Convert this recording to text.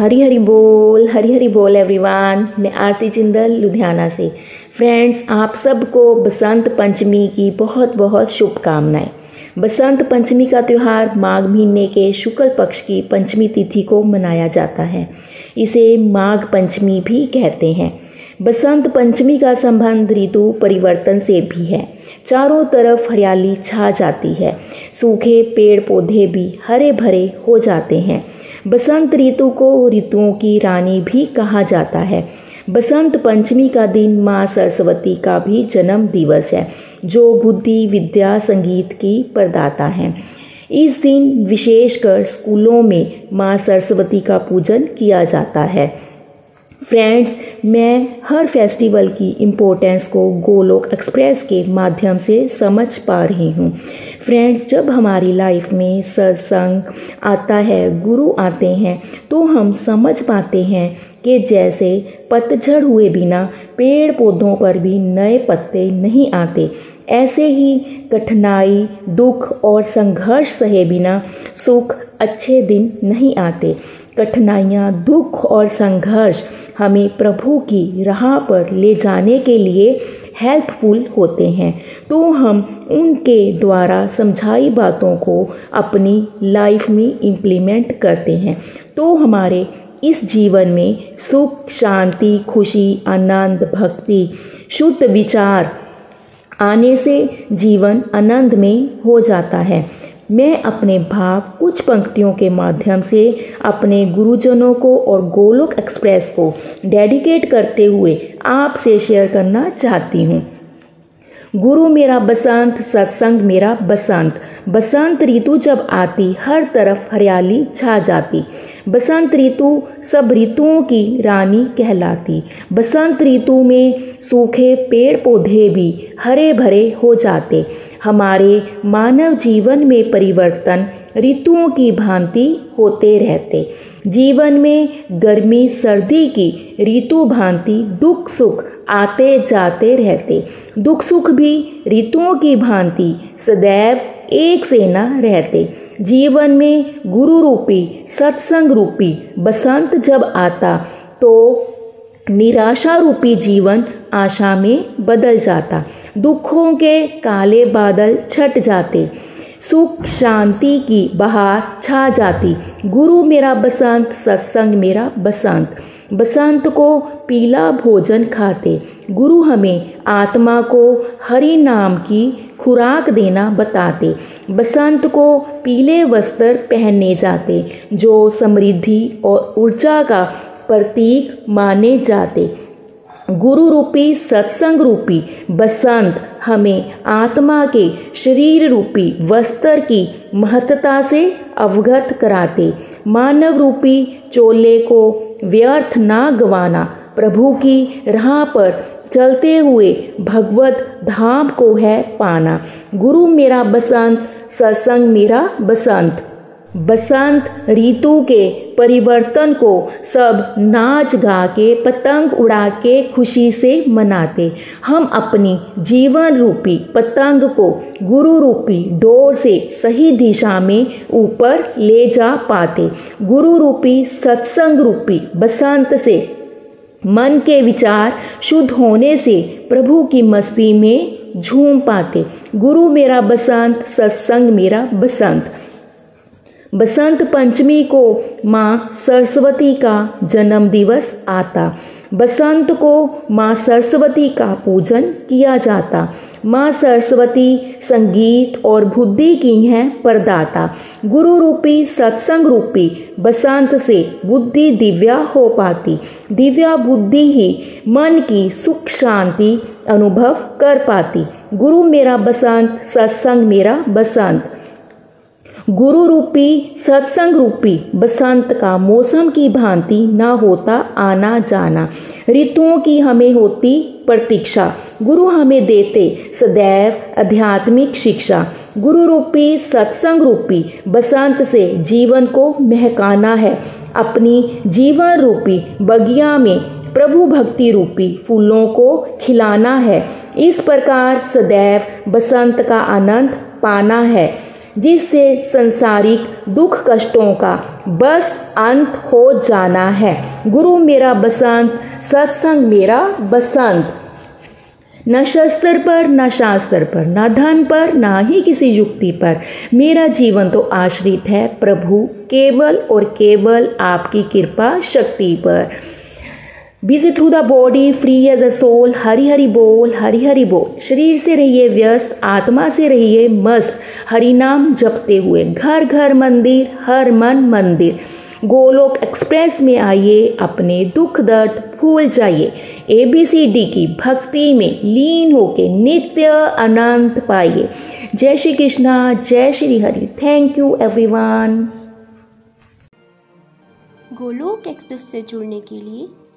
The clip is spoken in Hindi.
हरी हरी बोल, हरी हरी बोल एवरीवन मैं आरती जिंदल, लुधियाना से। फ्रेंड्स आप सबको बसंत पंचमी की बहुत बहुत शुभकामनाएँ। बसंत पंचमी का त्यौहार माघ महीने के शुक्ल पक्ष की पंचमी तिथि को मनाया जाता है। इसे माघ पंचमी भी कहते हैं। बसंत पंचमी का संबंध ऋतु परिवर्तन से भी है। चारों तरफ़ हरियाली छा जाती है। सूखे पेड़ पौधे भी हरे भरे हो जाते हैं। बसंत ऋतु को ऋतुओं की रानी भी कहा जाता है। बसंत पंचमी का दिन माँ सरस्वती का भी जन्म दिवस है, जो बुद्धि, विद्या, संगीत की प्रदाता है। इस दिन विशेषकर स्कूलों में माँ सरस्वती का पूजन किया जाता है। फ्रेंड्स मैं हर फेस्टिवल की इम्पोर्टेंस को गोलोक एक्सप्रेस के माध्यम से समझ पा रही हूँ। फ्रेंड्स जब हमारी लाइफ में सत्संग आता है, गुरु आते हैं तो हम समझ पाते हैं कि जैसे पतझड़ हुए बिना पेड़ पौधों पर भी नए पत्ते नहीं आते। ऐसे ही कठिनाई, दुख और संघर्ष सहे बिना सुख अच्छे दिन नहीं आते। कठिनाइयाँ, दुख और संघर्ष हमें प्रभु की राह पर ले जाने के लिए हेल्पफुल होते हैं। तो हम उनके द्वारा समझाई बातों को अपनी लाइफ में इम्प्लीमेंट करते हैं। तो हमारे इस जीवन में सुख, शांति, खुशी, आनंद, भक्ति, शुद्ध विचार आने से जीवन आनंद में हो जाता है। मैं अपने भाव कुछ पंक्तियों के माध्यम से अपने गुरुजनों को और गोलोक एक्सप्रेस को डेडिकेट करते हुए आपसे शेयर करना चाहती हूँ। गुरु मेरा बसंत, सत्संग मेरा बसंत। बसंत ऋतु जब आती, हर तरफ़ हरियाली छा जाती। बसंत ऋतु सब ऋतुओं की रानी कहलाती। बसंत ऋतु में सूखे पेड़ पौधे भी हरे भरे हो जाते। हमारे मानव जीवन में परिवर्तन ऋतुओं की भांति होते रहते। जीवन में गर्मी, सर्दी की ऋतु भांति दुख सुख आते जाते रहते। दुख सुख भी ऋतुओं की भांति सदैव एक से न रहते। जीवन में गुरु रूपी, सत्संग रूपी बसंत जब आता तो निराशा रूपी जीवन आशा में बदल जाता। दुखों के काले बादल छट जाते, सुख शांति की बहार छा जाती। गुरु मेरा बसंत, सत्संग मेरा बसंत। बसंत को पीला भोजन खाते। गुरु हमें आत्मा को हरि नाम की खुराक देना बताते। बसंत को पीले वस्त्र पहनने जाते, जो समृद्धि और ऊर्जा का प्रतीक माने जाते। गुरु रूपी सत्संग रूपी बसंत हमें आत्मा के शरीर रूपी वस्त्र की महत्ता से अवगत कराते। मानव रूपी चोले को व्यर्थ ना गवाना प्रभु की राह पर चलते हुए भगवत धाम को है पाना। गुरु मेरा बसंत, सत्संग मेरा बसंत। बसंत ऋतु के परिवर्तन को सब नाच गा के, पतंग उड़ा के खुशी से मनाते। हम अपनी जीवन रूपी पतंग को गुरु रूपी डोर से सही दिशा में ऊपर ले जा पाते। गुरु रूपी, सत्संग रूपी बसंत से मन के विचार शुद्ध होने से प्रभु की मस्ती में झूम पाते। गुरु मेरा बसंत, सत्संग मेरा बसंत। बसंत पंचमी को माँ सरस्वती का जन्म दिवस आता। बसंत को माँ सरस्वती का पूजन किया जाता। माँ सरस्वती संगीत और बुद्धि की हैं प्रदाता। गुरु रूपी, सत्संग रूपी, बसंत से बुद्धि दिव्या हो पाती। दिव्या बुद्धि ही मन की सुख शांति अनुभव कर पाती। गुरु मेरा बसंत, सत्संग मेरा बसंत। गुरु रूपी, सत्संग रूपी, बसंत का मौसम की भांति ना होता आना जाना। ऋतुओं की हमें होती प्रतीक्षा। गुरु हमें देते सदैव आध्यात्मिक शिक्षा। गुरु रूपी, सत्संग रूपी, बसंत से जीवन को महकाना है। अपनी जीवन रूपी बगिया में प्रभु भक्ति रूपी फूलों को खिलाना है। इस प्रकार सदैव बसंत का आनंद पाना है। जिससे संसारिक दुख कष्टों का बस अंत हो जाना है। गुरु मेरा बसंत, सत्संग मेरा बसंत। न शस्त्र पर, न शास्त्र पर, न धन पर, न ही किसी युक्ति पर। मेरा जीवन तो आश्रित है प्रभु, केवल और केवल आपकी कृपा शक्ति पर। Busy through the body free as a soul Hari Hari बोल हरी हरी बोल शरीर से रहिए व्यस्त, आत्मा से रहिए मस्त। हरि नाम जपते हुए। घर घर मंदिर, हर मन मंदिर। गोलोक एक्सप्रेस में आइए, अपने दुख दर्द भूल जाइए। ए बी सी डी की भक्ति में लीन होके नित्य अनंत पाइए। जय श्री कृष्णा, जय Shri Hari. Thank you everyone Golok express से जुड़ने के लिए